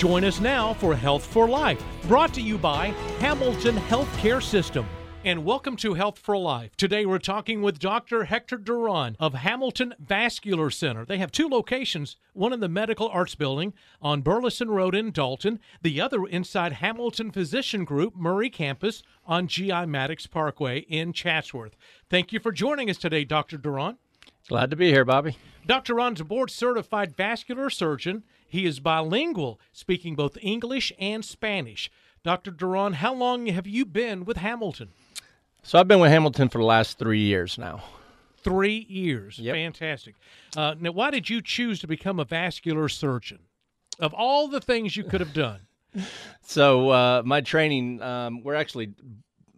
Join us now for Health for Life, brought to you by Hamilton Healthcare System. And welcome to Health for Life. Today we're talking with Dr. Hector Duran of Hamilton Vascular Center. They have two locations, one in the Medical Arts Building on Burleson Road in Dalton, the other inside Hamilton Physician Group Murray Campus on GI Maddox Parkway in Chatsworth. Thank you for joining us today, Dr. Duran. Glad to be here, Bobby. Dr. Duran's a board certified vascular surgeon. He is bilingual, speaking both English and Spanish. Dr. Duran, how long have you been with Hamilton? So I've been with Hamilton for the last three years now. Three years. Yep. Fantastic. Uh, now, why did you choose to become a vascular surgeon? Of all the things you could have done. So uh, my training, um, we're actually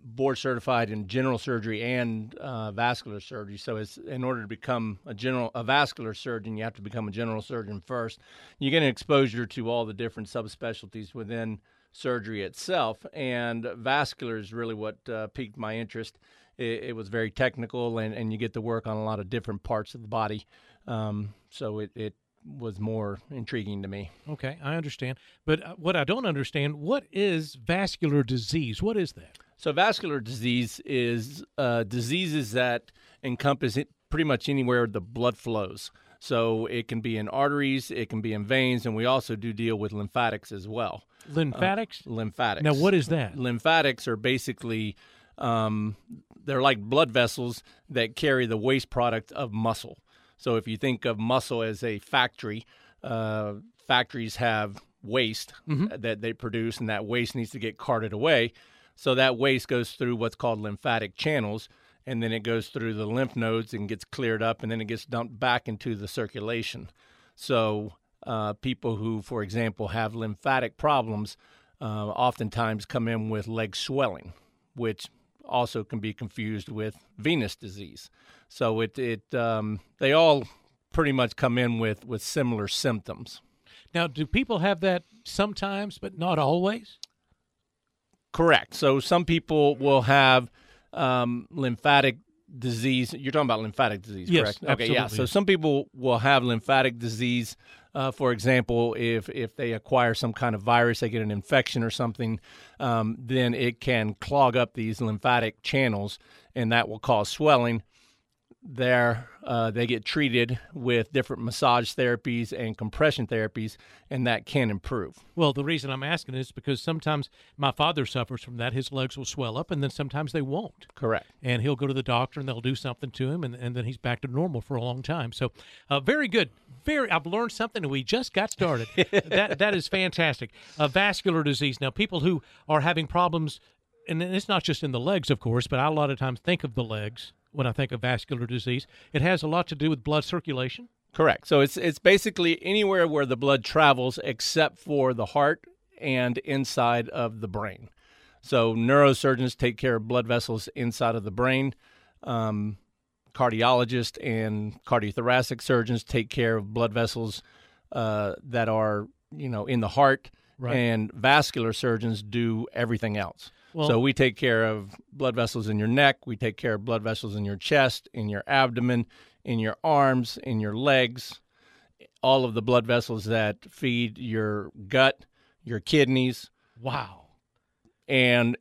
board certified in general surgery and uh, vascular surgery. So it's in order to become a general a vascular surgeon, you have to become a general surgeon first. You get an exposure to all the different subspecialties within surgery itself, and vascular is really what uh, piqued my interest. It, it, was very technical, and, and you get to work on a lot of different parts of the body. Um, so it, it was more intriguing to me. Okay, I understand. But uh, what I don't understand, what is vascular disease? What is that? So vascular disease is uh, diseases that encompass pretty much anywhere the blood flows. So it can be in arteries, it can be in veins, and we also do deal with lymphatics as well. Lymphatics? Uh, lymphatics. Now, what is that? Lymphatics are basically um, they're like blood vessels that carry the waste product of muscle. So if you think of muscle as a factory, uh, factories have waste mm-hmm. that they produce, and that waste needs to get carted away. So that waste goes through what's called lymphatic channels, and then it goes through the lymph nodes and gets cleared up, and then it gets dumped back into the circulation. So uh, people who, for example, have lymphatic problems uh, oftentimes come in with leg swelling, which also can be confused with venous disease. So it it um, they all pretty much come in with with similar symptoms. Now, do people have that sometimes, but not always? Correct. So some people will have um, lymphatic disease. You're talking about lymphatic disease, yes, correct? Absolutely. Okay, yeah. So some people will have lymphatic disease. Uh, for example, if if they acquire some kind of virus, they get an infection or something, um, then it can clog up these lymphatic channels, and that will cause swelling there uh, they get treated with different massage therapies and compression therapies and that can improve. Well the reason i'm asking is because sometimes my father suffers from that. His legs will swell up and then sometimes they won't. Correct. And he'll go to the doctor and they'll do something to him and, and then he's back to normal for a long time. So uh, very good. Very i've learned something and we just got started. That that is fantastic. Uh, vascular disease. Now people who are having problems and it's not just in the legs of course but i a lot of times think of the legs when I think of vascular disease. It has a lot to do with blood circulation. Correct. So it's it's basically anywhere where the blood travels except for the heart and inside of the brain. So neurosurgeons take care of blood vessels inside of the brain. Um, cardiologists and cardiothoracic surgeons take care of blood vessels uh, that are you know in the heart. Right. And vascular surgeons do everything else. Well, so we take care of blood vessels in your neck, we take care of blood vessels in your chest, in your abdomen, in your arms, in your legs, all of the blood vessels that feed your gut, your kidneys. Wow. And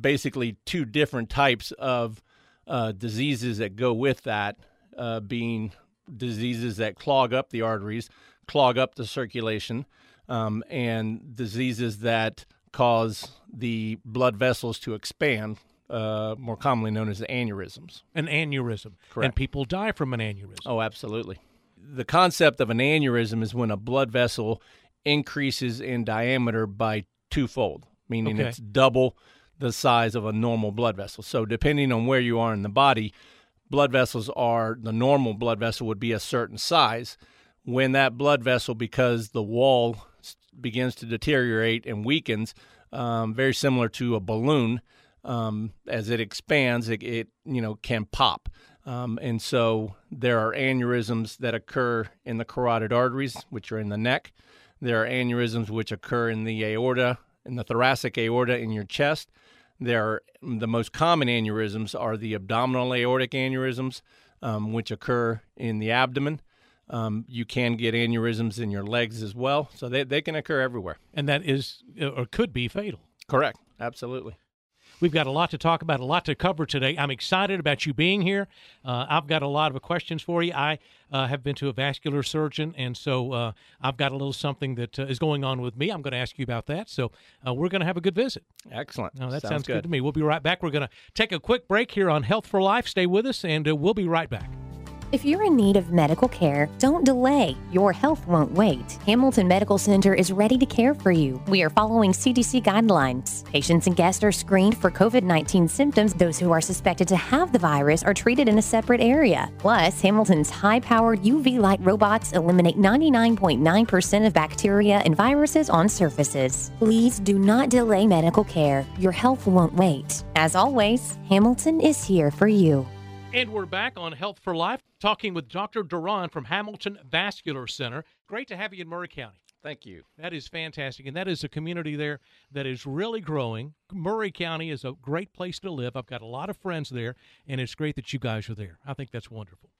basically two different types of uh, diseases that go with that uh, being diseases that clog up the arteries, clog up the circulation, um, and diseases that cause the blood vessels to expand, uh, more commonly known as aneurysms. An aneurysm. Correct. And people die from an aneurysm. Oh, absolutely. The concept of an aneurysm is when a blood vessel increases in diameter by twofold, meaning okay. it's double the size of a normal blood vessel. So, depending on where you are in the body, blood vessels are the normal blood vessel would be a certain size. When that blood vessel, because the wall begins to deteriorate and weakens, um, very similar to a balloon. Um, as it expands, it, it, you know can pop, um, and so there are aneurysms that occur in the carotid arteries, which are in the neck. There are aneurysms which occur in the aorta, in the thoracic aorta in your chest. There are the most common aneurysms are the abdominal aortic aneurysms, um, which occur in the abdomen. Um, you can get aneurysms in your legs as well, so they, they can occur everywhere. And that is, uh, or could be fatal. Correct. Absolutely. We've got a lot to talk about, a lot to cover today. I'm excited about you being here. Uh, I've got a lot of questions for you. I uh, have been to a vascular surgeon, and so uh, I've got a little something that uh, is going on with me. I'm going to ask you about that. So uh, we're going to have a good visit. Excellent. No, that sounds, sounds good. good to me. We'll be right back. We're going to take a quick break here on Health for Life. Stay with us, and uh, we'll be right back. If you're in need of medical care, don't delay. Your health won't wait. Hamilton Medical Center is ready to care for you. We are following CDC guidelines. Patients and guests are screened for COVID 19 symptoms. Those who are suspected to have the virus are treated in a separate area. Plus, Hamilton's high powered UV light robots eliminate 99.9% of bacteria and viruses on surfaces. Please do not delay medical care. Your health won't wait. As always, Hamilton is here for you. And we're back on Health for Life, talking with Dr. Duran from Hamilton Vascular Center. Great to have you in Murray County. Thank you. That is fantastic. And that is a community there that is really growing. Murray County is a great place to live. I've got a lot of friends there, and it's great that you guys are there. I think that's wonderful.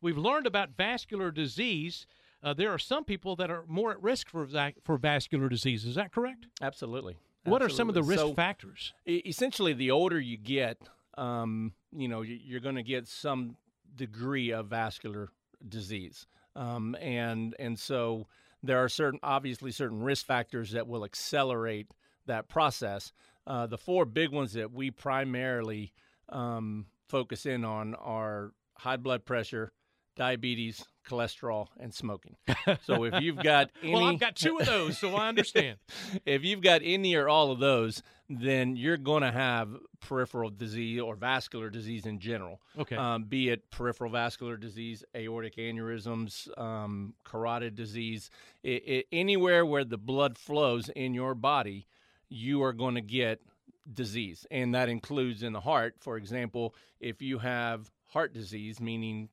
We've learned about vascular disease. Uh, there are some people that are more at risk for, for vascular disease. Is that correct? Absolutely. What are some of the risk so, factors? Essentially, the older you get, um, you know, you're going to get some degree of vascular disease, um, and and so there are certain, obviously, certain risk factors that will accelerate that process. Uh, the four big ones that we primarily um, focus in on are high blood pressure, diabetes, cholesterol, and smoking. So if you've got any, well, I've got two of those, so I understand. if you've got any or all of those, then you're going to have peripheral disease or vascular disease in general. Okay. Um, be it peripheral vascular disease, aortic aneurysms, um, carotid disease, it, it, anywhere where the blood flows in your body, you are going to get disease, and that includes in the heart. For example, if you have heart disease, meaning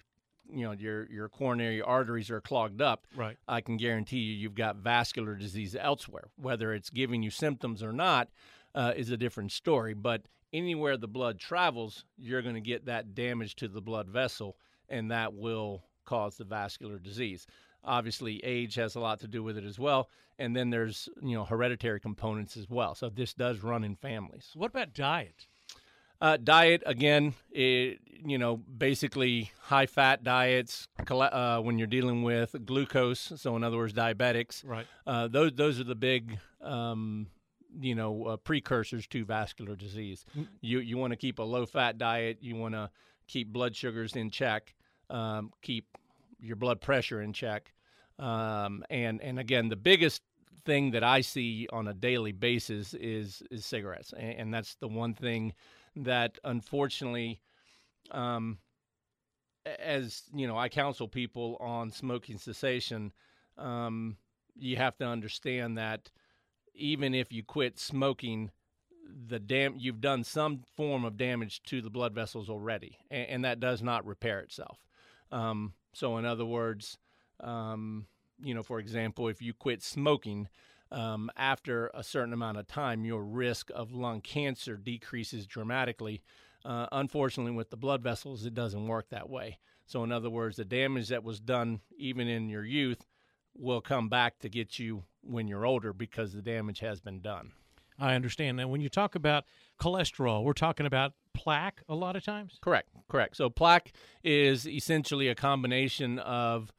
you know your your coronary arteries are clogged up, right? I can guarantee you you've got vascular disease elsewhere. Whether it's giving you symptoms or not uh, is a different story. But anywhere the blood travels, you're going to get that damage to the blood vessel, and that will cause the vascular disease. Obviously, age has a lot to do with it as well, and then there's you know hereditary components as well. So this does run in families. What about diet? Uh, diet again, it, you know, basically high fat diets uh, when you're dealing with glucose. So in other words, diabetics. Right. Uh, those those are the big, um, you know, uh, precursors to vascular disease. Mm-hmm. You you want to keep a low fat diet. You want to keep blood sugars in check. Um, keep your blood pressure in check. Um, and and again, the biggest thing that I see on a daily basis is is cigarettes, and, and that's the one thing that unfortunately um, as you know i counsel people on smoking cessation um, you have to understand that even if you quit smoking the dam you've done some form of damage to the blood vessels already and, and that does not repair itself. Um, so in other words um, you know for example if you quit smoking um, after a certain amount of time, your risk of lung cancer decreases dramatically. Uh, unfortunately, with the blood vessels, it doesn't work that way. So, in other words, the damage that was done even in your youth will come back to get you when you're older because the damage has been done. I understand. Now, when you talk about cholesterol, we're talking about plaque a lot of times? Correct, correct. So, plaque is essentially a combination of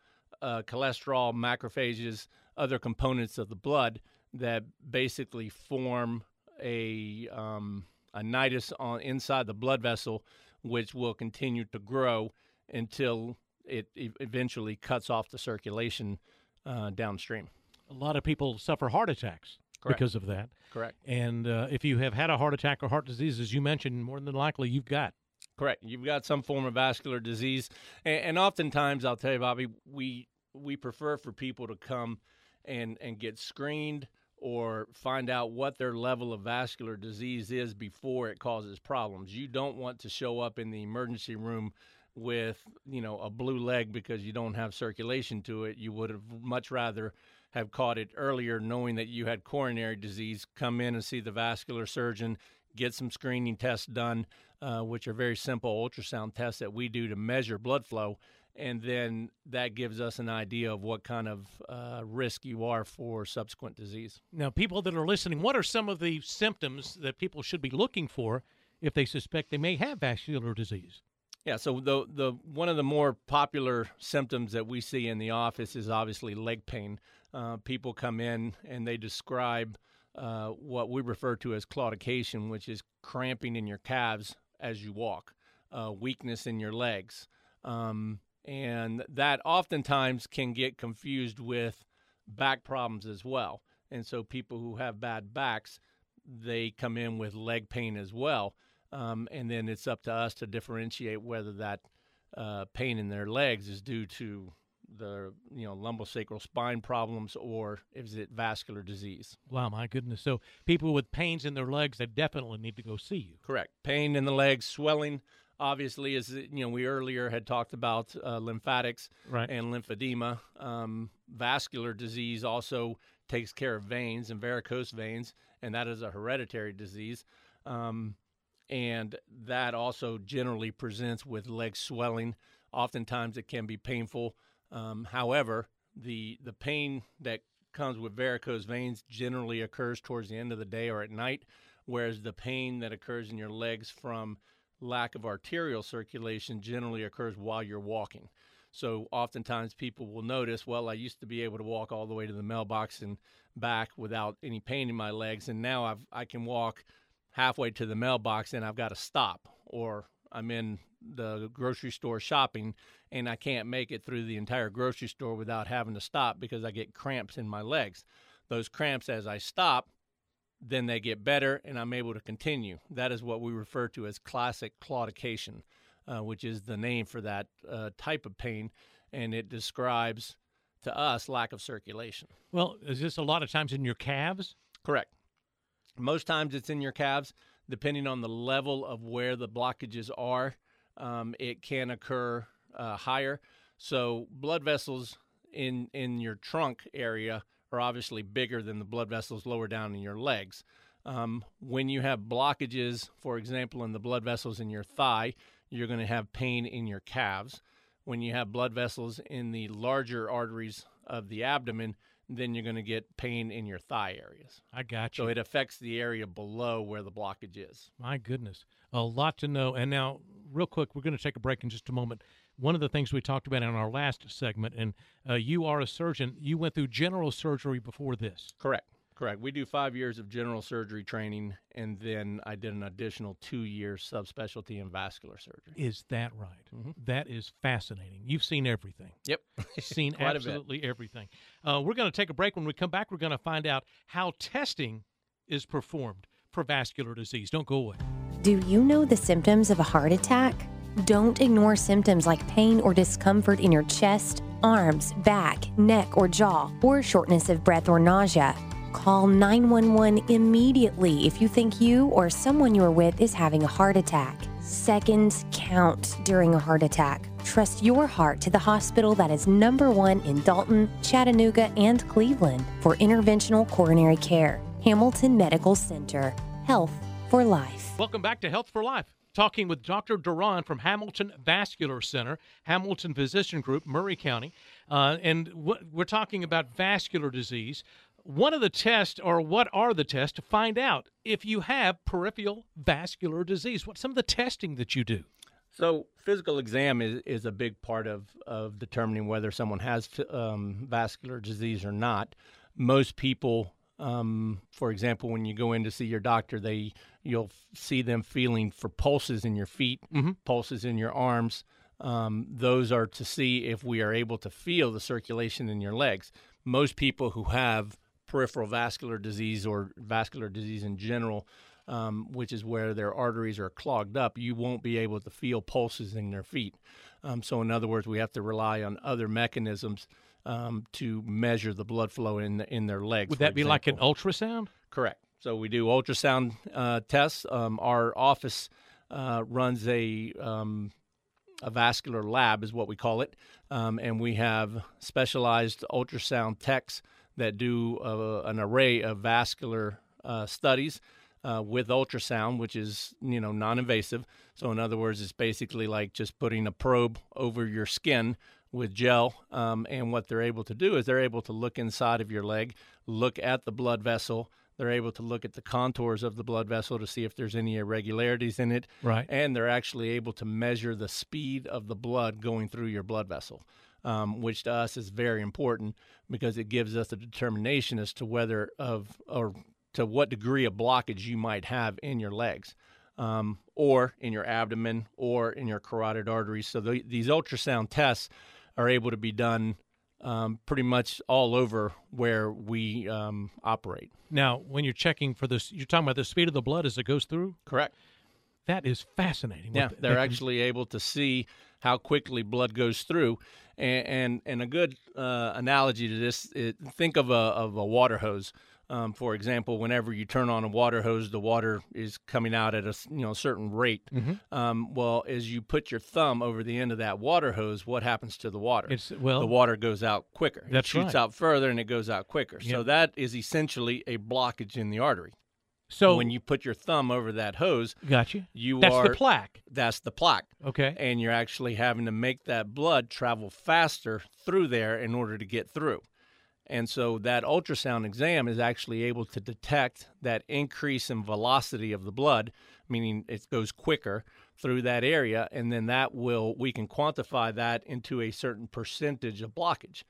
uh, cholesterol, macrophages, other components of the blood that basically form a um, a nidus on inside the blood vessel, which will continue to grow until it eventually cuts off the circulation uh, downstream. A lot of people suffer heart attacks Correct. because of that. Correct. And uh, if you have had a heart attack or heart disease, as you mentioned, more than likely you've got. Correct. You've got some form of vascular disease, and, and oftentimes I'll tell you, Bobby, we we prefer for people to come and and get screened or find out what their level of vascular disease is before it causes problems. You don't want to show up in the emergency room with, you know, a blue leg because you don't have circulation to it. You would have much rather have caught it earlier knowing that you had coronary disease, come in and see the vascular surgeon, get some screening tests done, uh, which are very simple ultrasound tests that we do to measure blood flow and then that gives us an idea of what kind of uh, risk you are for subsequent disease. Now, people that are listening, what are some of the symptoms that people should be looking for if they suspect they may have vascular disease? Yeah, so the the one of the more popular symptoms that we see in the office is obviously leg pain. Uh, people come in and they describe uh, what we refer to as claudication, which is cramping in your calves as you walk, uh, weakness in your legs, um, and that oftentimes can get confused with back problems as well. And so people who have bad backs, they come in with leg pain as well. Um, and then it's up to us to differentiate whether that uh, pain in their legs is due to the you know lumbosacral spine problems or is it vascular disease wow my goodness so people with pains in their legs they definitely need to go see you correct pain in the legs swelling obviously is you know we earlier had talked about uh, lymphatics right. and lymphedema um, vascular disease also takes care of veins and varicose veins and that is a hereditary disease um, and that also generally presents with leg swelling. Oftentimes, it can be painful. Um, however, the the pain that comes with varicose veins generally occurs towards the end of the day or at night, whereas the pain that occurs in your legs from lack of arterial circulation generally occurs while you're walking. So oftentimes people will notice, well, I used to be able to walk all the way to the mailbox and back without any pain in my legs, and now I've I can walk halfway to the mailbox and I've got to stop, or I'm in the grocery store shopping and I can't make it through the entire grocery store without having to stop because I get cramps in my legs. Those cramps, as I stop, then they get better and I'm able to continue. That is what we refer to as classic claudication, uh, which is the name for that uh, type of pain, and it describes to us lack of circulation. Well, is this a lot of times in your calves? Correct. Most times it's in your calves, depending on the level of where the blockages are. Um, it can occur uh, higher. So blood vessels in in your trunk area are obviously bigger than the blood vessels lower down in your legs. Um, when you have blockages, for example, in the blood vessels in your thigh, you're going to have pain in your calves. When you have blood vessels in the larger arteries of the abdomen, then you're going to get pain in your thigh areas. I got you. So it affects the area below where the blockage is. My goodness. A lot to know. And now, real quick, we're going to take a break in just a moment. One of the things we talked about in our last segment, and uh, you are a surgeon, you went through general surgery before this. Correct. Correct. We do five years of general surgery training, and then I did an additional two years subspecialty in vascular surgery. Is that right? Mm-hmm. That is fascinating. You've seen everything. Yep. seen absolutely everything. Uh, we're going to take a break. When we come back, we're going to find out how testing is performed for vascular disease. Don't go away. Do you know the symptoms of a heart attack? Don't ignore symptoms like pain or discomfort in your chest, arms, back, neck, or jaw, or shortness of breath or nausea. Call 911 immediately if you think you or someone you're with is having a heart attack. Seconds count during a heart attack. Trust your heart to the hospital that is number one in Dalton, Chattanooga, and Cleveland for interventional coronary care. Hamilton Medical Center. Health for life. Welcome back to Health for Life. Talking with Dr. Duran from Hamilton Vascular Center, Hamilton Physician Group, Murray County. Uh, and we're talking about vascular disease one of the tests, or what are the tests to find out if you have peripheral vascular disease? What's some of the testing that you do? So, physical exam is, is a big part of, of determining whether someone has um, vascular disease or not. Most people, um, for example, when you go in to see your doctor, they you'll see them feeling for pulses in your feet, mm-hmm. pulses in your arms. Um, those are to see if we are able to feel the circulation in your legs. Most people who have peripheral vascular disease or vascular disease in general, um, which is where their arteries are clogged up, you won't be able to feel pulses in their feet. Um, so, in other words, we have to rely on other mechanisms um, to measure the blood flow in in their legs. Would that be like an ultrasound? Correct. So we do ultrasound uh, tests. Um, our office uh, runs a um, a vascular lab, is what we call it, um, and we have specialized ultrasound techs that do uh, an array of vascular uh, studies. uh, with ultrasound, which is you know non-invasive. So in other words, it's basically like just putting a probe over your skin with gel. Um, and what they're able to do is they're able to look inside of your leg, look at the blood vessel. They're able to look at the contours of the blood vessel to see if there's any irregularities in it. Right. And they're actually able to measure the speed of the blood going through your blood vessel. Um, which to us is very important because it gives us a determination as to whether of or to what degree of blockage you might have in your legs um, or in your abdomen or in your carotid arteries. So the, these ultrasound tests are able to be done um, pretty much all over where we um, operate. Now, when you're checking for this, you're talking about the speed of the blood as it goes through. Correct. That is fascinating. Yeah, they're actually able to see how quickly blood goes through, and and, and a good uh, analogy to this: it, think of a of a water hose. Um, for example, whenever you turn on a water hose, the water is coming out at a you know certain rate. Mm-hmm. Um, well, as you put your thumb over the end of that water hose, what happens to the water? It's well, the water goes out quicker. That's it shoots right. out further and it goes out quicker. Yep. So that is essentially a blockage in the artery. so when you put your thumb over that hose, got you. you That's are the plaque. that's the plaque Okay. and you're actually having to make that blood travel faster through there in order to get through. And so that ultrasound exam is actually able to detect that increase in velocity of the blood, meaning it goes quicker through that area and then that will we can quantify that into a certain percentage of blockage.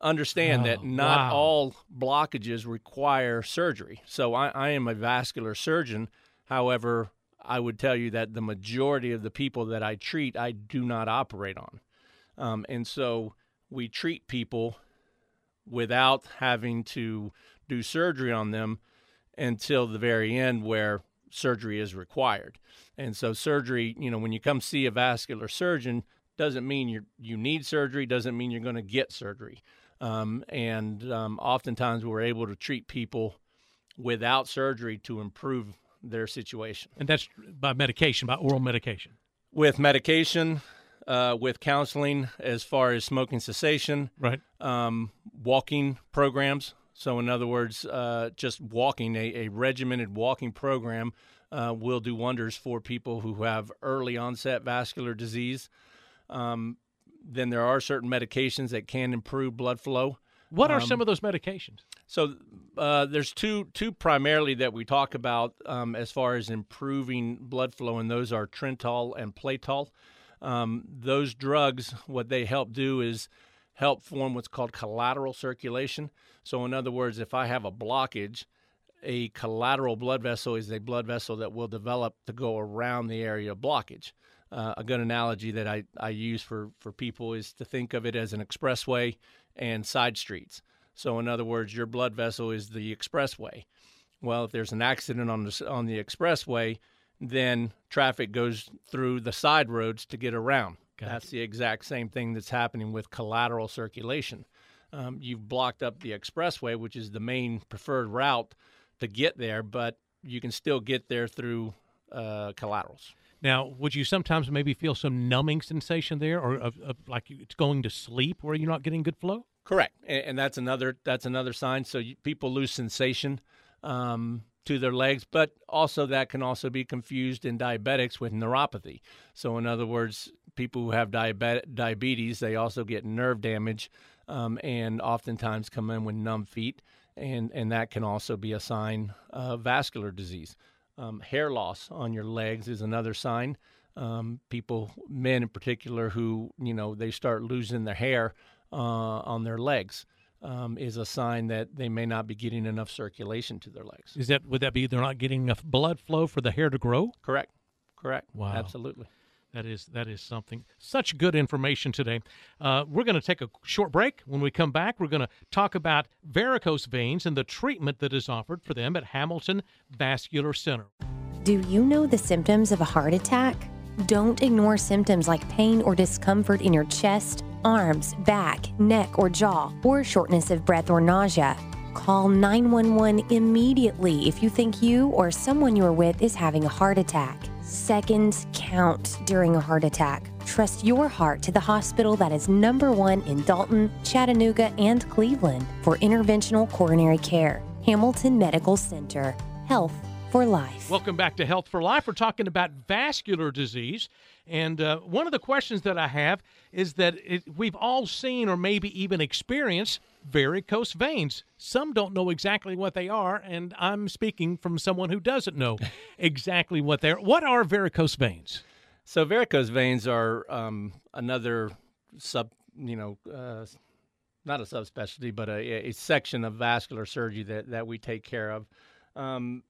Understand Oh, that not wow. all blockages require surgery. So I, I am a vascular surgeon. However, I would tell you that the majority of the people that I treat, I do not operate on. Um, and so we treat people without having to do surgery on them until the very end where surgery is required. And so surgery, you know, when you come see a vascular surgeon, doesn't mean you you need surgery, doesn't mean you're going to get surgery. Um, and um, oftentimes we're able to treat people without surgery to improve their situation And that's by medication, by oral medication. with medication, uh, with counseling as far as smoking cessation, Right. um, walking programs. So, in other words, uh, just walking, a, a regimented walking program uh, will do wonders for people who have early onset vascular disease. Um, then there are certain medications that can improve blood flow. What are Um, some of those medications? So uh, there's two two primarily that we talk about um, as far as improving blood flow, and those are Trental and Pletal. Um, those drugs, what they help do is help form what's called collateral circulation. So in other words, if I have a blockage, a collateral blood vessel is a blood vessel that will develop to go around the area of blockage. Uh, a good analogy that I, I use for, for people is to think of it as an expressway and side streets. So, in other words, your blood vessel is the expressway. Well, if there's an accident on the, on the expressway, then traffic goes through the side roads to get around. Gotcha. That's the exact same thing that's happening with collateral circulation. Um, you've blocked up the expressway, which is the main preferred route to get there, but you can still get there through uh, collaterals. Now, would you sometimes maybe feel some numbing sensation there, or of, of like it's going to sleep where you're not getting good flow? Correct, and, and that's another that's another sign. So you, people lose sensation um, to their legs, but also that can also be confused in diabetics with neuropathy. So in other words, people who have diabet- diabetes they also get nerve damage, um, and oftentimes come in with numb feet, and and that can also be a sign of vascular disease. Um, hair loss on your legs is another sign. Um, people, men in particular, who you know they start losing their hair uh, on their legs, um, is a sign that they may not be getting enough circulation to their legs. Is that would that be they're not getting enough blood flow for the hair to grow? Correct. Correct. Wow. Absolutely. That is that is something. Such good information today. Uh, we're going to take a short break. When we come back, we're going to talk about varicose veins and the treatment that is offered for them at Hamilton Vascular Center. Do you know the symptoms of a heart attack? Don't ignore symptoms like pain or discomfort in your chest, arms, back, neck, or jaw, or shortness of breath or nausea. Call 911 immediately if you think you or someone you're with is having a heart attack. Seconds count during a heart attack. Trust your heart to the hospital that is number one in Dalton, Chattanooga, and Cleveland for interventional coronary care. Hamilton Medical Center. Health for Life. Welcome back to Health for Life. We're talking about vascular disease. And uh, one of the questions that I have is that it, we've all seen or maybe even experienced varicose veins. Some don't know exactly what they are, and I'm speaking from someone who doesn't know exactly what they are. What are varicose veins? So varicose veins are um, another sub, you know, uh, not a subspecialty, but a, a, section of vascular surgery that, that we take care of. Um,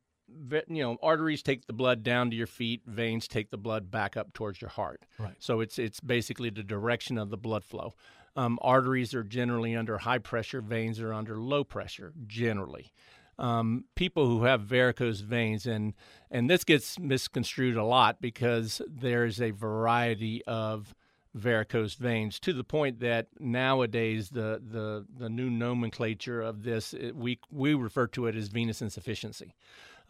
you know, arteries take the blood down to your feet, veins take the blood back up towards your heart. Right. So it's it's basically the direction of the blood flow. Um, arteries are generally under high pressure, veins are under low pressure, generally. Um, people who have varicose veins, and and this gets misconstrued a lot because there's a variety of varicose veins to the point that nowadays the the, the new nomenclature of this it, we we refer to it as venous insufficiency,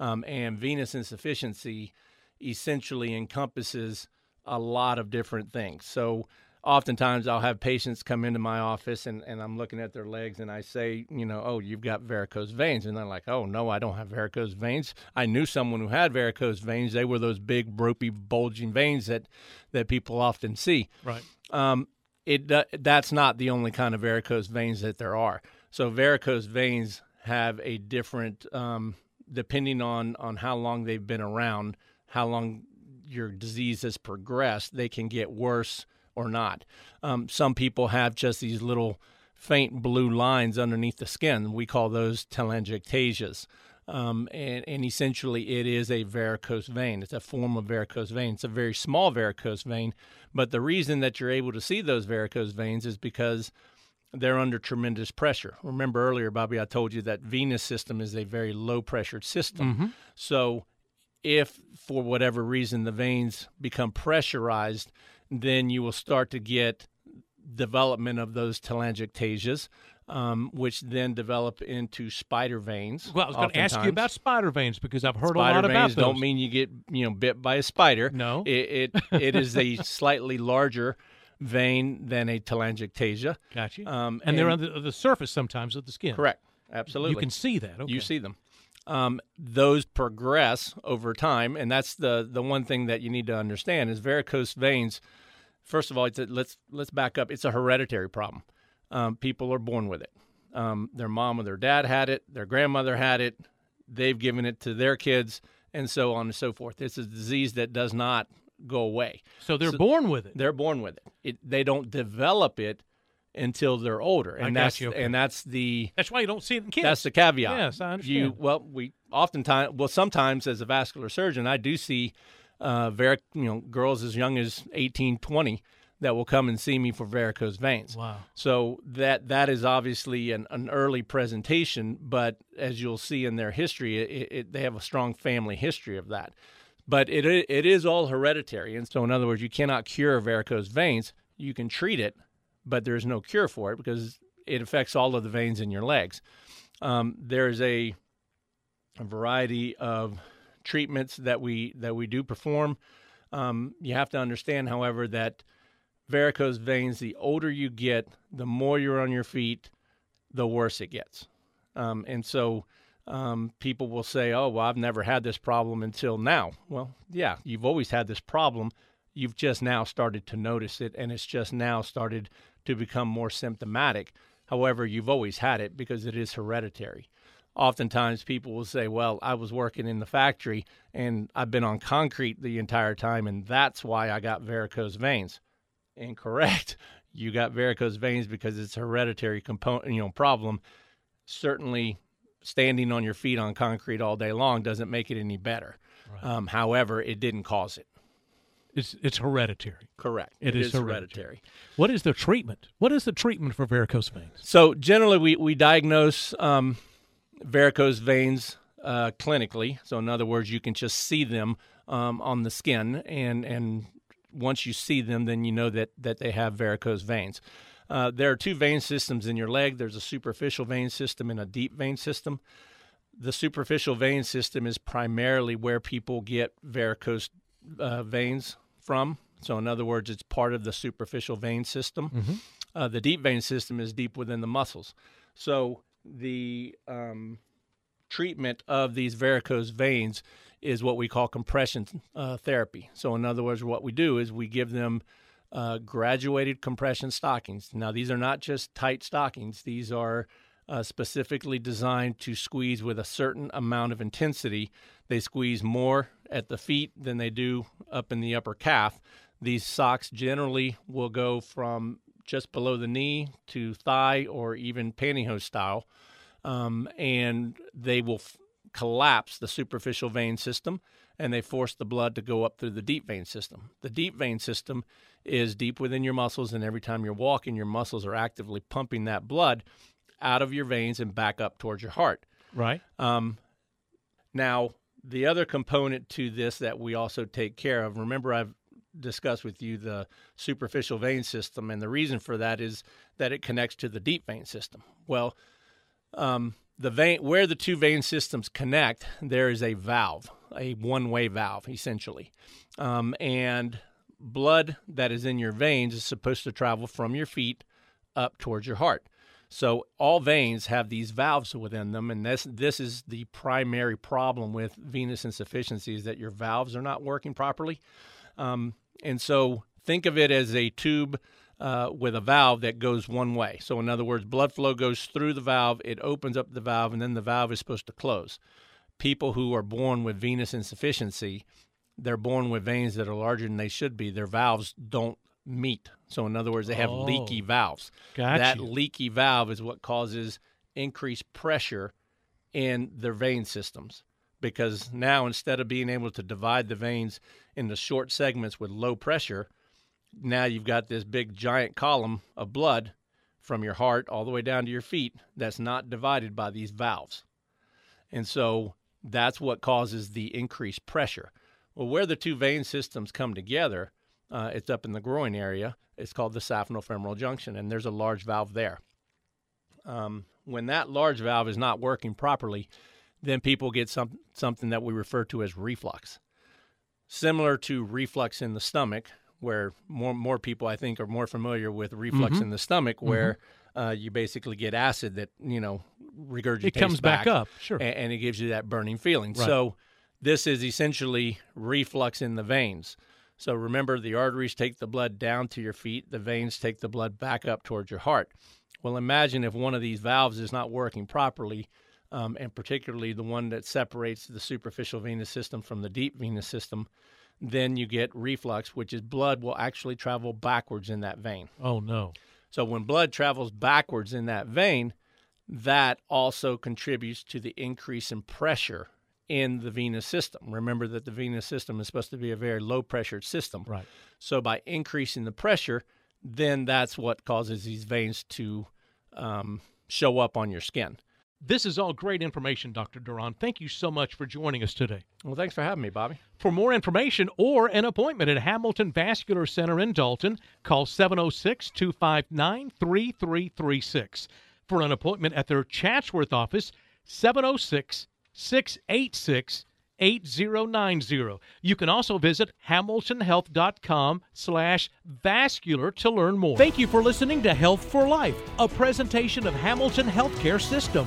um, and venous insufficiency essentially encompasses a lot of different things. So oftentimes I'll have patients come into my office and, and I'm looking at their legs and I say, you know, oh, you've got varicose veins. And they're like, oh, no, I don't have varicose veins. I knew someone who had varicose veins. They were those big, ropey, bulging veins that, that people often see. Right. Um, it uh, That's not the only kind of varicose veins that there are. So varicose veins have a different, um, depending on, on how long they've been around, how long your disease has progressed, they can get worse or not. Um, some people have just these little faint blue lines underneath the skin. We call those telangiectasias. Um, and, and, essentially, it is a varicose vein. It's a form of varicose vein. It's a very small varicose vein, but the reason that you're able to see those varicose veins is because they're under tremendous pressure. Remember earlier, Bobby, I told you that venous system is a very low pressured system. Mm-hmm. So, if for whatever reason the veins become pressurized, then you will start to get development of those telangiectasias, um, which then develop into spider veins. Well, I was going to ask you about spider veins because I've heard spider a lot about those. Don't mean you get you know bit by a spider. No, it it, it is a slightly larger vein than a telangiectasia. Gotcha. Um, and, and, they're on the, the, surface sometimes of the skin. Correct. Absolutely. You can see that. Okay. You see them. Um, those progress over time, and that's the the one thing that you need to understand is varicose veins First of all, a, let's let's back up. It's a hereditary problem. Um, people are born with it. Um, their mom or their dad had it. Their grandmother had it. They've given it to their kids, and so on and so forth. It's a disease that does not go away. So they're so born with it. They're born with it. it. They don't develop it until they're older, and that's okay. and that's the that's why you don't see it in kids. That's the caveat. Yes, I understand. You well, we oftentimes well sometimes as a vascular surgeon, I do see uh, you know, girls as young as 18, 20 that will come and see me for varicose veins. Wow. So that that is obviously an, an early presentation, but as you'll see in their history, it, it, they have a strong family history of that. But it it is all hereditary, and so in other words, you cannot cure varicose veins. You can treat it, but there's no cure for it because it affects all of the veins in your legs. Um, there's a, a variety of treatments that we that we do perform. Um, you have to understand, however, that varicose veins, the older you get, the more you're on your feet, the worse it gets. Um, and so um, people will say, oh, well, I've never had this problem until now. Well, yeah, you've always had this problem. You've just now started to notice it, and it's just now started to become more symptomatic. However, you've always had it because it is hereditary oftentimes people will say, Well, I was working in the factory and I've been on concrete the entire time, and that's why I got varicose veins. Incorrect. You got varicose veins because it's a hereditary component, you know, problem. Certainly, standing on your feet on concrete all day long doesn't make it any better. Right. Um, however, it didn't cause it. It's it's hereditary. Correct. it, it is, is hereditary. hereditary. What is the treatment? What is the treatment for varicose veins? So generally, we we diagnose um, varicose veins uh, clinically. So, in other words, you can just see them um, on the skin, and and once you see them, then you know that that they have varicose veins. Uh, there are two vein systems in your leg. There's a superficial vein system and a deep vein system. The superficial vein system is primarily where people get varicose uh, veins from. So, in other words, it's part of the superficial vein system. Mm-hmm. Uh, the deep vein system is deep within the muscles. So, the um, treatment of these varicose veins is what we call compression uh, therapy. So, in other words, what we do is we give them uh, graduated compression stockings. Now, these are not just tight stockings, these are uh, specifically designed to squeeze with a certain amount of intensity. They squeeze more at the feet than they do up in the upper calf. These socks generally will go from just below the knee to thigh or even pantyhose style, um, and they will f- collapse the superficial vein system and they force the blood to go up through the deep vein system. The deep vein system is deep within your muscles, and every time you're walking, your muscles are actively pumping that blood out of your veins and back up towards your heart. Right. Um, now, the other component to this that we also take care of, remember, I've discussed with you the superficial vein system, and the reason for that is that it connects to the deep vein system. Well, um, the vein where the two vein systems connect, there is a valve, a one-way valve, essentially, um, and blood that is in your veins is supposed to travel from your feet up towards your heart. So all veins have these valves within them, and this this is the primary problem with venous insufficiency is that your valves are not working properly. Um, and so think of it as a tube uh, with a valve that goes one way. So in other words, blood flow goes through the valve, it opens up the valve, and then the valve is supposed to close. People who are born with venous insufficiency, they're born with veins that are larger than they should be. Their valves don't meet. So, in other words, they have oh, leaky valves. Gotcha. That leaky valve is what causes increased pressure in their vein systems. Because now, instead of being able to divide the veins into short segments with low pressure, now you've got this big giant column of blood from your heart all the way down to your feet that's not divided by these valves. And so that's what causes the increased pressure. Well, where the two vein systems come together, uh, it's up in the groin area. It's called the saphenofemoral junction, and there's a large valve there. Um, when that large valve is not working properly, then people get some, something that we refer to as reflux. Similar to reflux in the stomach, where more more people I think are more familiar with reflux mm-hmm. in the stomach, where mm-hmm. uh, you basically get acid that you know regurgitates. It comes back, back up, sure, and, and, it gives you that burning feeling. Right. So this is essentially reflux in the veins. So remember, the arteries take the blood down to your feet, the veins take the blood back up towards your heart. Well, imagine if one of these valves is not working properly, um, and particularly the one that separates the superficial venous system from the deep venous system, then you get reflux, which is blood will actually travel backwards in that vein. Oh, no. So when blood travels backwards in that vein, that also contributes to the increase in pressure in the venous system. Remember that the venous system is supposed to be a very low pressured system. Right. So by increasing the pressure, then that's what causes these veins to um, show up on your skin. This is all great information, Dr. Duran. Thank you so much for joining us today. Well, thanks for having me, Bobby. For more information or an appointment at Hamilton Vascular Center in Dalton, call 706 259 3336. For an appointment at their Chatsworth office, 706 686 8090. You can also visit hamiltonhealth.com slash vascular to learn more. Thank you for listening to Health for Life, a presentation of Hamilton Healthcare System.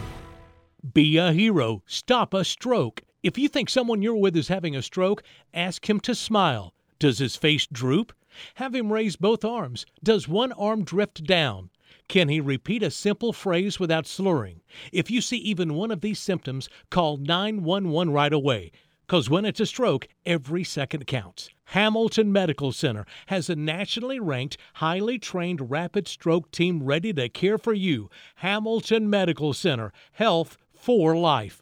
Be a hero. Stop a stroke. If you think someone you're with is having a stroke, ask him to smile. Does his face droop? Have him raise both arms. Does one arm drift down? Can he repeat a simple phrase without slurring? If you see even one of these symptoms, call 911 right away. Because when it's a stroke, every second counts. Hamilton Medical Center has a nationally ranked, highly trained rapid stroke team ready to care for you. Hamilton Medical Center, health for life.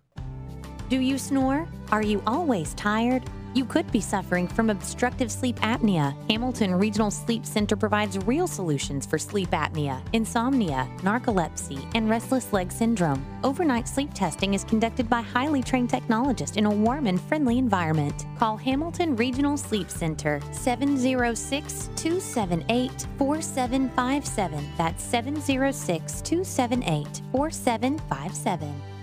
Do you snore? Are you always tired? You could be suffering from obstructive sleep apnea. Hamilton Regional Sleep Center provides real solutions for sleep apnea, insomnia, narcolepsy, and restless leg syndrome. Overnight sleep testing is conducted by highly trained technologists in a warm and friendly environment. Call Hamilton Regional Sleep Center 706 278 4757. That's 706 278 4757.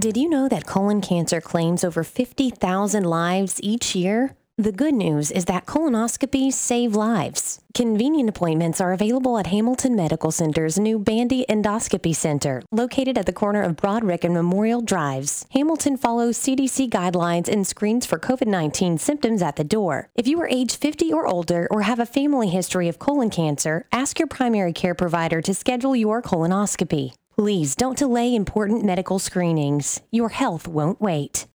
Did you know that colon cancer claims over 50,000 lives each year? The good news is that colonoscopies save lives. Convenient appointments are available at Hamilton Medical Center's new Bandy Endoscopy Center, located at the corner of Broadrick and Memorial Drives. Hamilton follows CDC guidelines and screens for COVID 19 symptoms at the door. If you are age 50 or older or have a family history of colon cancer, ask your primary care provider to schedule your colonoscopy. Please don't delay important medical screenings. Your health won't wait.